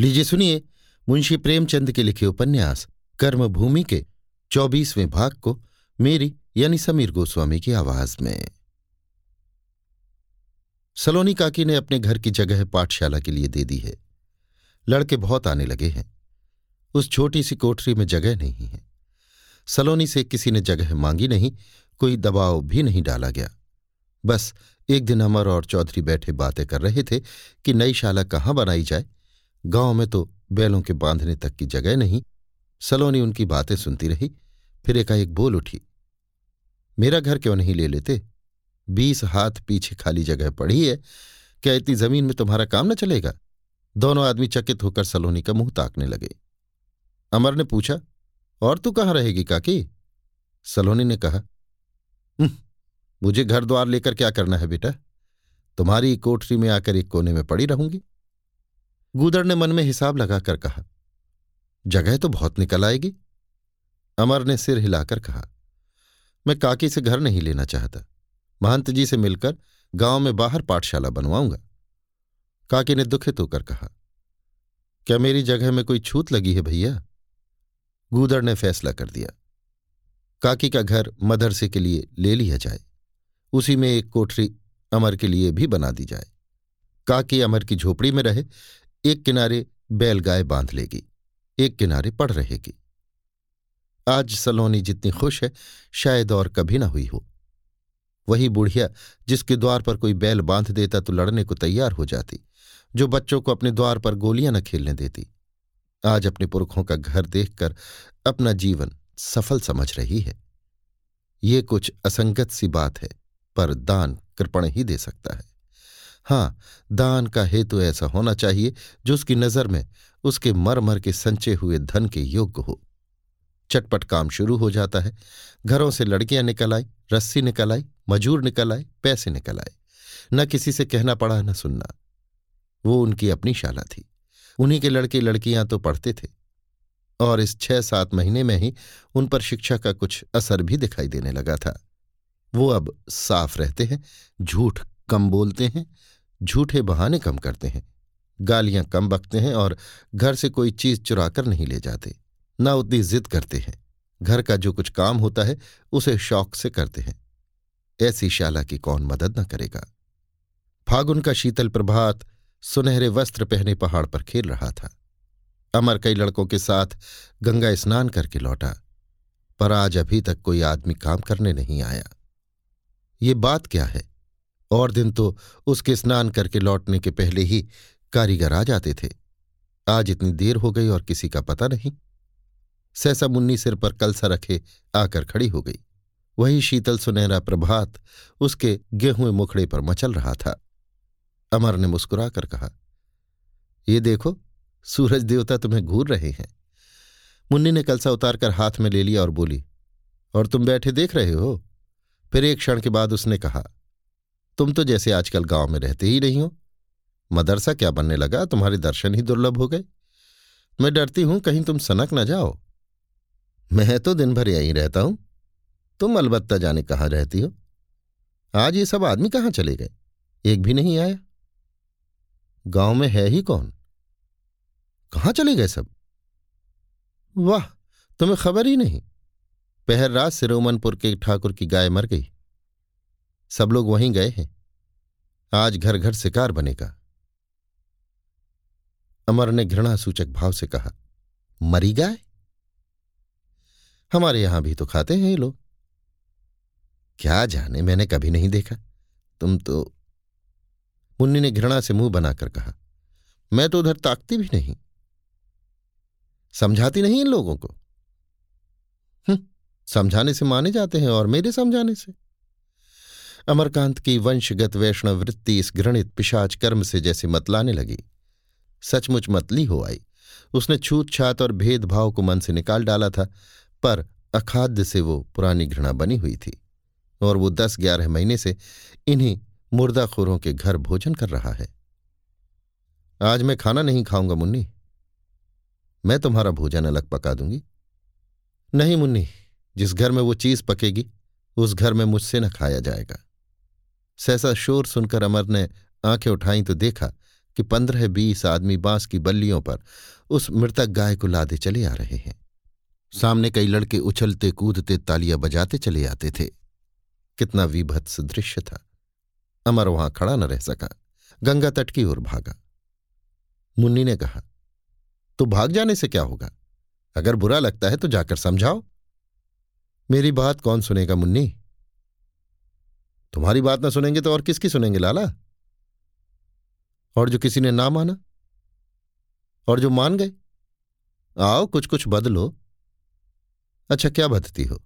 लीजिए सुनिए मुंशी प्रेमचंद के लिखे उपन्यास, कर्मभूमि के चौबीसवें भाग को मेरी यानी समीर गोस्वामी की आवाज़ में। सलोनी काकी ने अपने घर की जगह पाठशाला के लिए दे दी है। लड़के बहुत आने लगे हैं। उस छोटी सी कोठरी में जगह नहीं है। सलोनी से किसी ने जगह मांगी नहीं, कोई दबाव भी नहीं डाला गया। बस एक दिन अमर और चौधरी बैठे बातें कर रहे थे कि नई शाला कहाँ बनाई जाए गाँव में तो बैलों के बांधने तक की जगह नहीं, सलोनी उनकी बातें सुनती रही, फिर एकाएक बोल उठी, मेरा घर क्यों नहीं ले लेते? बीस हाथ पीछे खाली जगह पड़ी है, क्या इतनी ज़मीन में तुम्हारा काम न चलेगा? दोनों आदमी चकित होकर सलोनी का मुँह ताकने लगे। अमर ने पूछा, और तू कहाँ रहेगी काकी? सलोनी ने कहा मुझे घर द्वार लेकर क्या करना है बेटा? तुम्हारी कोठरी में आकर एक कोने में पड़ी रहूँगी। गूदड़ ने मन में हिसाब लगाकर कहा, जगह तो बहुत निकल आएगी। अमर ने सिर हिलाकर कहा, मैं काकी से घर नहीं लेना चाहता। महंत जी से मिलकर गाँव में बाहर पाठशाला बनवाऊँगा। काकी ने दुखित होकर कहा, क्या मेरी जगह में कोई छूत लगी है भैया? गूदड़ ने फैसला कर दिया, काकी का घर मदरसे के लिए ले लिया जाए। उसी में एक कोठरी अमर के लिए भी बना दी जाए। काकी अमर की झोपड़ी में रहे एक किनारे बैलगाय बाँध लेगी, एक किनारे पड़ रहेगी। आज सलोनी जितनी खुश है, शायद और कभी ना हुई हो। वही बुढ़िया जिसके द्वार पर कोई बैल बाँध देता तो लड़ने को तैयार हो जाती, जो बच्चों को अपने द्वार पर गोलियाँ न खेलने देती। आज अपने पुरखों का घर देखकर अपना जीवन सफल समझ रही है। ये कुछ असंगत सी बात है, पर दान कृपण ही दे सकता है। हाँ दान का हेतु ऐसा होना चाहिए, जो उसकी नज़र में, उसके मर मर के संचे हुए धन के योग्य हो। चटपट काम शुरू हो जाता है। घरों से लड़कियाँ निकल आई, रस्सी निकल आई, मजूर निकल आए, पैसे निकल आए। न किसी से कहना पड़ा, न सुनना। वो उनकी अपनी शाला थी। उन्हीं के लड़के लड़कियाँ तो पढ़ते थे। और इस छह सात महीने में ही उन पर शिक्षा का कुछ असर भी दिखाई देने लगा था। वो अब साफ़ रहते हैं, झूठ कम बोलते हैं झूठे बहाने कम करते हैं। गालियाँ कम बकते हैं और घर से कोई चीज़ चुराकर नहीं ले जाते। ना उतनी जिद करते हैं। घर का जो कुछ काम होता है, उसे शौक से करते हैं। ऐसी शाला की कौन मदद न करेगा? फागुन का शीतल प्रभात सुनहरे वस्त्र पहने पहाड़ पर खेल रहा था। अमर कई लड़कों के साथ गंगा स्नान करके लौटा। पर आज अभी तक कोई आदमी काम करने नहीं आया। ये बात क्या है? और दिन तो उसके स्नान करके लौटने के पहले ही कारीगर आ जाते थे। आज इतनी देर हो गई और किसी का पता नहीं। सहसा मुन्नी सिर पर कलसा रखे आकर खड़ी हो गई। वही शीतल सुनहरा प्रभात उसके गेहूँ मुखड़े पर मचल रहा था। अमर ने मुस्कुराकर कहा, ये देखो, सूरज देवता तुम्हें घूर रहे हैं। मुन्नी ने कलसा उतारकर हाथ में ले लिया और बोली, और तुम बैठे देख रहे हो? फिर एक क्षण के बाद उसने कहा तुम तो जैसे आजकल गाँव में रहते ही नहीं हो। मदरसा क्या बनने लगा? तुम्हारे दर्शन ही दुर्लभ हो गए। मैं डरती हूँ कहीं तुम सनक न जाओ। मैं तो दिन भर यहीं रहता हूँ। तुम अलबत्ता जाने कहाँ रहती हो? आज ये सब आदमी कहाँ चले गए? एक भी नहीं आया। गाँव में है ही कौन? कहाँ चले गए सब? वाह, तुम्हें खबर ही नहीं। पहर रात सिरोमनपुर के ठाकुर की गाय मर गई। सब लोग वहीं गए हैं। आज घर घर शिकार बनेगा। अमर ने घृणा सूचक भाव से कहा मरी गाय? हमारे यहाँ भी तो खाते हैं ये लोग। क्या जाने मैंने कभी नहीं देखा। तुम तो मुन्नी ने घृणा से मुँह बनाकर कहा मैं तो उधर ताकती भी नहीं। समझाती नहीं इन लोगों को? हम्म, समझाने से माने जाते हैं और मेरे समझाने से। अमरकांत की वंशगत वैष्णव वृत्ति इस घृणित पिशाच कर्म से जैसे मतलाने लगी। सचमुच मतली हो आई। उसने छूत छात और भेदभाव को मन से निकाल डाला था, पर अखाद्य से वो पुरानी घृणा बनी हुई थी, और वो दस ग्यारह महीने से इन्हीं मुर्दाखोरों के घर भोजन कर रहा है। आज मैं खाना नहीं खाऊँगा, मुन्नी। मैं तुम्हारा भोजन अलग पका दूँगी। नहीं, मुन्नी, जिस घर में वो चीज़ पकेगी, उस घर में मुझसे न खाया जाएगा। सहसा शोर सुनकर अमर ने आँखें उठाई तो देखा कि पंद्रह बीस आदमी बाँस की बल्लियों पर उस मृतक गाय को लादे चले आ रहे हैं। सामने कई लड़के उछलते, कूदते, तालियाँ बजाते चले आते थे। कितना विभत्स दृश्य था। अमर वहाँ खड़ा न रह सका। गंगा तट की ओर भागा। मुन्नी ने कहा तो भाग जाने से क्या होगा? अगर बुरा लगता है तो जाकर समझाओ। मेरी बात कौन सुनेगा मुन्नी? तुम्हारी बात ना सुनेंगे तो और किसकी सुनेंगे, लाला? और जो किसी ने ना माना? और जो मान गए? आओ कुछ कुछ बदलो अच्छा क्या बदती हो?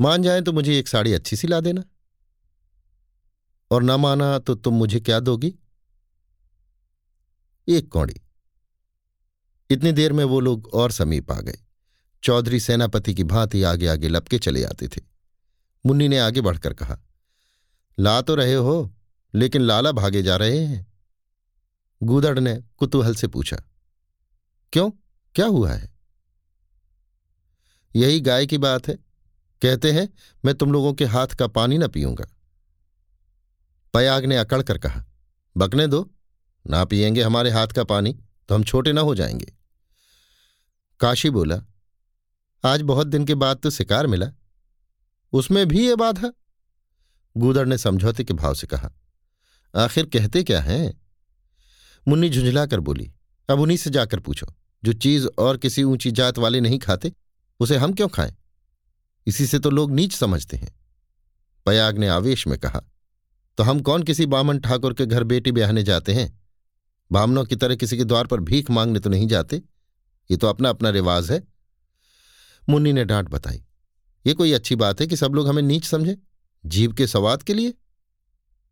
मान जाए तो मुझे एक साड़ी अच्छी सी ला देना। और ना माना तो तुम मुझे क्या दोगी? एक कौड़ी। इतनी देर में वो लोग और समीप आ गए। चौधरी सेनापति की भांति आगे आगे लपके चले आते थे। मुन्नी ने आगे बढ़कर कहा, ला तो रहे हो, लेकिन लाला भागे जा रहे हैं। गूदड़ ने कुतूहल से पूछा, क्यों? क्या हुआ है? यही गाय की बात है। कहते हैं, मैं तुम लोगों के हाथ का पानी न पीऊँगा। पयाग ने अकड़ कर कहा, बकने दो, ना पिएँगे हमारे हाथ का पानी तो हम छोटे ना हो जाएँगे। काशी बोला, आज बहुत दिन के बाद तो शिकार मिला। उसमें भी ये बाधा गूदड़ ने समझौते के भाव से कहा, आखिर कहते क्या हैं? मुन्नी झुंझलाकर बोली, अब उन्हीं से जाकर पूछो, जो चीज़ और किसी ऊँची जात वाले नहीं खाते, उसे हम क्यों खाएँ? इसी से तो लोग नीच समझते हैं। पयाग ने आवेश में कहा तो हम कौन किसी बामन ठाकुर के घर बेटी ब्याहने जाते हैं? बामनों की तरह किसी के द्वार पर भीख मांगने तो नहीं जाते? ये तो अपना अपना रिवाज है। मुन्नी ने डांट बताई ये कोई अच्छी बात है कि सब लोग हमें नीच समझे? जीव के सवाद के लिए?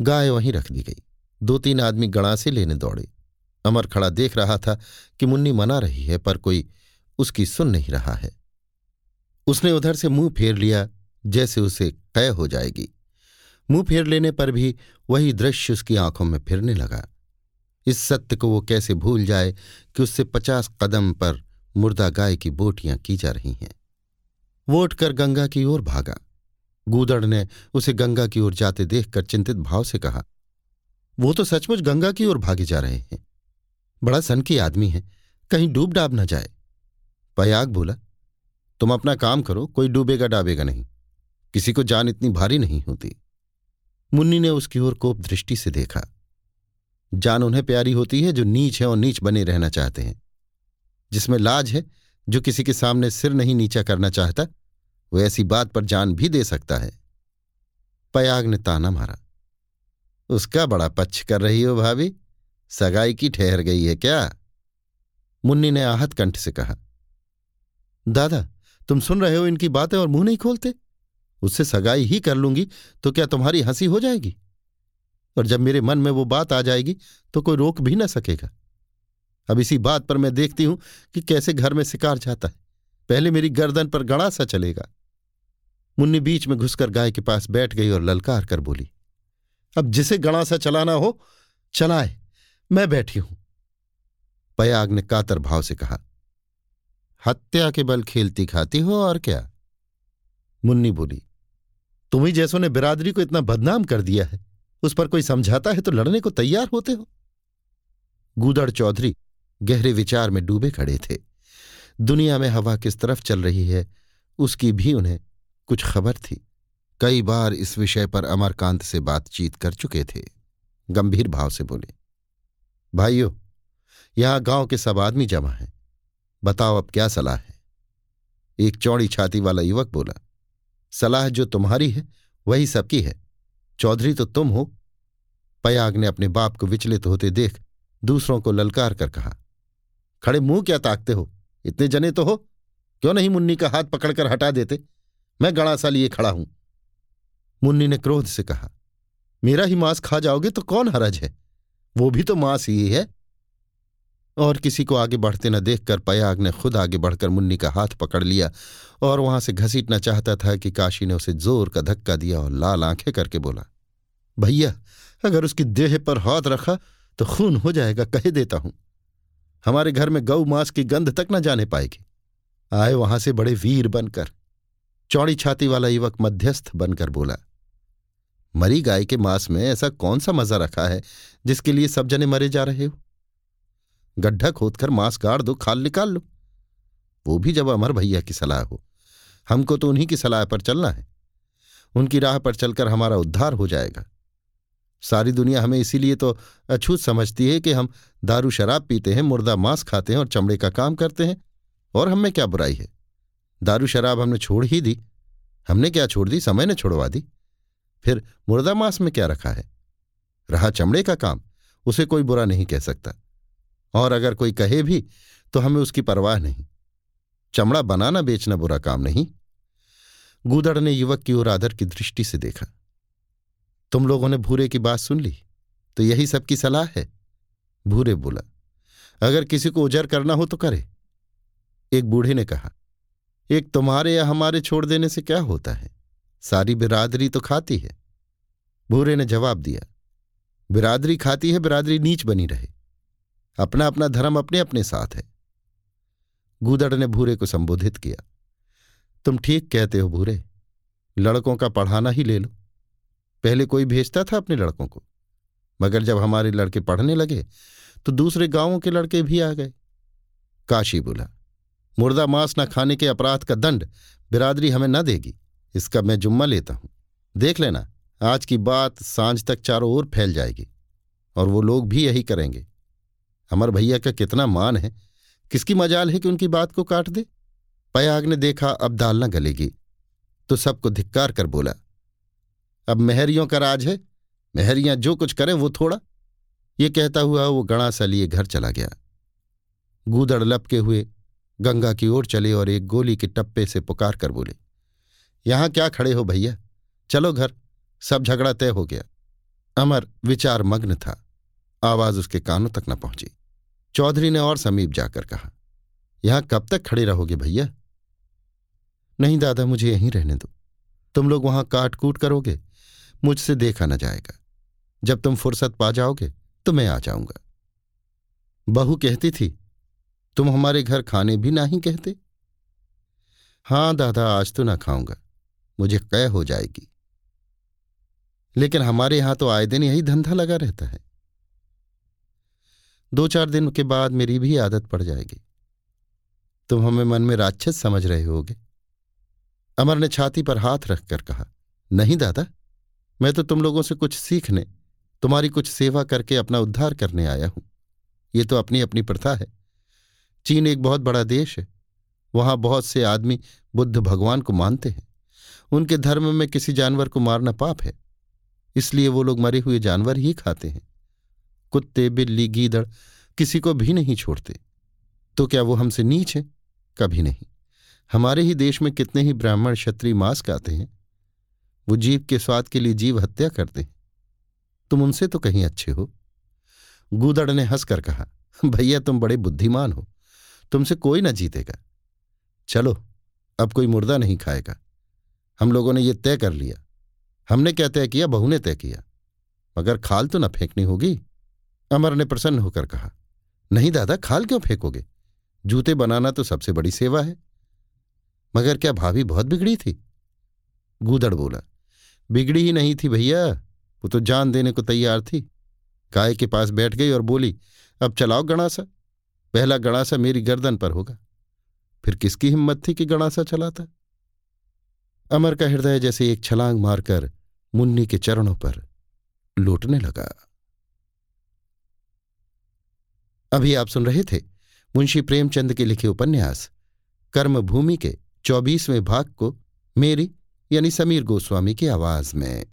गाय वहीं रख दी गई। दो तीन आदमी गणासे लेने दौड़े। अमर खड़ा देख रहा था कि मुन्नी मना रही है, पर कोई उसकी सुन नहीं रहा है। उसने उधर से मुँह फेर लिया, जैसे उसे तय हो जाएगी। मुँह फेर लेने पर भी वही दृश्य उसकी आँखों में फिरने लगा। इस सत्य को वो कैसे भूल जाए कि उससे पचास कदम पर मुर्दा गाय की बोटियाँ की जा रही हैं? वो उठकर गंगा की ओर भागा। गूदड़ ने उसे गंगा की ओर जाते देखकर चिंतित भाव से कहा, वो तो सचमुच गंगा की ओर भागे जा रहे हैं। बड़ा सन की आदमी है, कहीं डूब डाब न जाए। पयाग बोला, तुम अपना काम करो, कोई डूबेगा डाबेगा नहीं। किसी को जान इतनी भारी नहीं होती। मुन्नी ने उसकी ओर कोप दृष्टि से देखा। जान उन्हें प्यारी होती है जो नीच है और नीच बने रहना चाहते हैं। जिसमें लाज है, जो किसी के सामने सिर नहीं नीचा करना चाहता वो ऐसी बात पर जान भी दे सकता है। पयाग ने ताना मारा। उसका बड़ा पक्ष कर रही हो भाभी, सगाई की ठहर गई है क्या? मुन्नी ने आहत कंठ से कहा। दादा, तुम सुन रहे हो इनकी बातें और मुँह नहीं खोलते? उससे सगाई ही कर लूँगी तो क्या तुम्हारी हँसी हो जाएगी? और जब मेरे मन में वो बात आ जाएगी तो कोई रोक भी ना सकेगा। अब इसी बात पर मैं देखती हूँ कि कैसे घर में शिकार जाता है। पहले मेरी गर्दन पर गड़ा सा चलेगा। मुन्नी बीच में घुसकर गाय के पास बैठ गई और ललकार कर बोली, अब जिसे गणा सा चलाना हो, चलाए, मैं बैठी हूँ। पयाग ने कातर भाव से कहा, हत्या के बल खेलती खाती हो और क्या? मुन्नी बोली तुम्ही जैसों ने बिरादरी को इतना बदनाम कर दिया है, उस पर कोई समझाता है तो लड़ने को तैयार होते हो? गूदड़ चौधरी गहरे विचार में डूबे खड़े थे। दुनिया में हवा किस तरफ़ चल रही है, उसकी भी उन्हें कुछ खबर थी। कई बार इस विषय पर अमरकांत से बातचीत कर चुके थे। गंभीर भाव से बोले, भाइयों, यहाँ गाँव के सब आदमी जमा हैं। बताओ अब क्या सलाह है? एक चौड़ी छाती वाला युवक बोला, सलाह जो तुम्हारी है, वही सबकी है। चौधरी तो तुम हो। पयाग ने अपने बाप को विचलित होते देख दूसरों को ललकार कर कहा, खड़े मुँह क्या ताकते हो? इतने जने तो हो। क्यों नहीं मुन्नी का हाथ पकड़कर हटा देते? मैं गणासा लिए खड़ा हूँ। मुन्नी ने क्रोध से कहा, मेरा ही मांस खा जाओगे तो कौन हरज है? वो भी तो मांस ही है। और किसी को आगे बढ़ते न देखकर पयाग ने खुद आगे बढ़कर मुन्नी का हाथ पकड़ लिया और वहाँ से घसीटना चाहता था कि काशी ने उसे ज़ोर का धक्का दिया और लाल आँखें करके बोला, भैया, अगर उसकी देह पर हाथ रखा तो खून हो जाएगा, कह देता हूँ। हमारे घर में गऊ मांस की गंध तक न जाने पाएगी। आए वहाँ से बड़े वीर बनकर। चौड़ी छाती वाला युवक मध्यस्थ बनकर बोला, मरी गाय के मांस में ऐसा कौन सा मज़ा रखा है जिसके लिए सब जने मरे जा रहे हो? गड्ढा खोदकर मांस गाड़ दो, खाल निकाल लो। वो भी जब अमर भैया की सलाह हो, हमको तो उन्हीं की सलाह पर चलना है। उनकी राह पर चलकर हमारा उद्धार हो जाएगा। सारी दुनिया हमें इसीलिए तो अछूत समझती है कि हम दारू शराब पीते हैं, मुर्दा मांस खाते हैं और चमड़े का काम करते हैं, और हम क्या बुराई है? दारू शराब हमने छोड़ ही दी। हमने क्या छोड़ दी? समय ने छोड़वा दी। फिर मुर्दा मांस में क्या रखा है? रहा चमड़े का काम। उसे कोई बुरा नहीं कह सकता। और अगर कोई कहे भी तो हमें उसकी परवाह नहीं। चमड़ा बनाना बेचना बुरा काम नहीं। गूदड़ ने युवक की ओर आदर की दृष्टि से देखा। तुम लोगों ने भूरे की बात सुन ली? तो यही सबकी सलाह है? भूरे बोला। अगर किसी को उजर करना हो तो करे। एक बूढ़े ने कहा एक तुम्हारे या हमारे छोड़ देने से क्या होता है? सारी बिरादरी तो खाती है। भूरे ने जवाब दिया, बिरादरी खाती है, बिरादरी नीच बनी रहे। अपना अपना धर्म अपने अपने साथ है। गूदड़ ने भूरे को संबोधित किया, तुम ठीक कहते हो भूरे लड़कों का पढ़ाना ही ले लो। पहले कोई भेजता था अपने लड़कों को, मगर जब हमारे लड़के पढ़ने लगे तो दूसरे गाँवों के लड़के भी आ गए। काशी बोला मुर्दा मांस न खाने के अपराध का दंड बिरादरी हमें न देगी। इसका मैं जुम्मा लेता हूँ। देख लेना, आज की बात साँझ तक चारों ओर फैल जाएगी, और वो लोग भी यही करेंगे। अमर भैया का कितना मान है। किसकी मजाल है कि उनकी बात को काट दे? पयाग ने देखा, अब दाल न गलेगी। तो सबको धिक्कार कर बोला, अब मेहरियों का राज है। मेहरियाँ जो कुछ करें वो थोड़ा। ये कहता हुआ वो गणा सा लिए घर चला गया। गूदड़ लपके हुए गंगा की ओर चले और एक गोली के टप्पे से पुकार कर बोले, यहाँ क्या खड़े हो भैया? चलो घर, सब झगड़ा तय हो गया। अमर विचार मग्न था। आवाज़ उसके कानों तक न पहुँची। चौधरी ने और समीप जाकर कहा, यहाँ कब तक खड़े रहोगे भैया? नहीं दादा, मुझे यहीं रहने दो। तुम लोग वहाँ काट कूट करोगे, मुझसे देखा न जाएगा। जब तुम फुर्सत पा जाओगे तो मैं आ जाऊँगा। बहू कहती थी तुम हमारे घर खाने भी ना ही कहते। हाँ, दादा, आज तो ना खाऊँगा। मुझे कै हो जाएगी। लेकिन हमारे यहाँ तो आए दिन यही धंधा लगा रहता है। दो चार दिन के बाद मेरी भी आदत पड़ जाएगी। तुम हमें मन में राक्षस समझ रहे होगे। अमर ने छाती पर हाथ रखकर कहा, नहीं दादा, मैं तो तुम लोगों से कुछ सीखने, तुम्हारी कुछ सेवा करके अपना उद्धार करने आया हूँ। ये तो अपनी अपनी प्रथा है। चीन एक बहुत बड़ा देश है। वहाँ बहुत से आदमी बुद्ध भगवान को मानते हैं। उनके धर्म में किसी जानवर को मारना पाप है। इसलिए वो लोग मरे हुए जानवर ही खाते हैं। कुत्ते, बिल्ली, गीदड़ किसी को भी नहीं छोड़ते। तो क्या वो हमसे नीच है? कभी नहीं। हमारे ही देश में कितने ही ब्राह्मण क्षत्रिय मांस खाते हैं। वो जीव के स्वाद के लिए जीव हत्या करते हैं। तुम उनसे तो कहीं अच्छे हो। गूदड़ ने हंसकर कहा, भैया, तुम बड़े बुद्धिमान हो। तुमसे कोई ना जीतेगा। चलो, अब कोई मुर्दा नहीं खाएगा। हम लोगों ने ये तय कर लिया। हमने क्या तय किया? बहू ने तय किया। मगर खाल तो ना फेंकनी होगी। अमर ने प्रसन्न होकर कहा, नहीं दादा, खाल क्यों फेंकोगे? जूते बनाना तो सबसे बड़ी सेवा है। मगर क्या भाभी बहुत बिगड़ी थी? गूदड़ बोला, बिगड़ी ही नहीं थी भैया। वो तो जान देने को तैयार थी। गाय के पास बैठ गई और बोली, अब चलाओ गणासा। पहला गणासा मेरी गर्दन पर होगा। फिर किसकी हिम्मत थी कि गणासा चलाता? अमर का हृदय जैसे एक छलांग मारकर मुन्नी के चरणों पर लौटने लगा। अभी आप सुन रहे थे मुंशी प्रेमचंद के लिखे उपन्यास, कर्मभूमि के चौबीसवें भाग को मेरी यानी समीर गोस्वामी की आवाज़ में।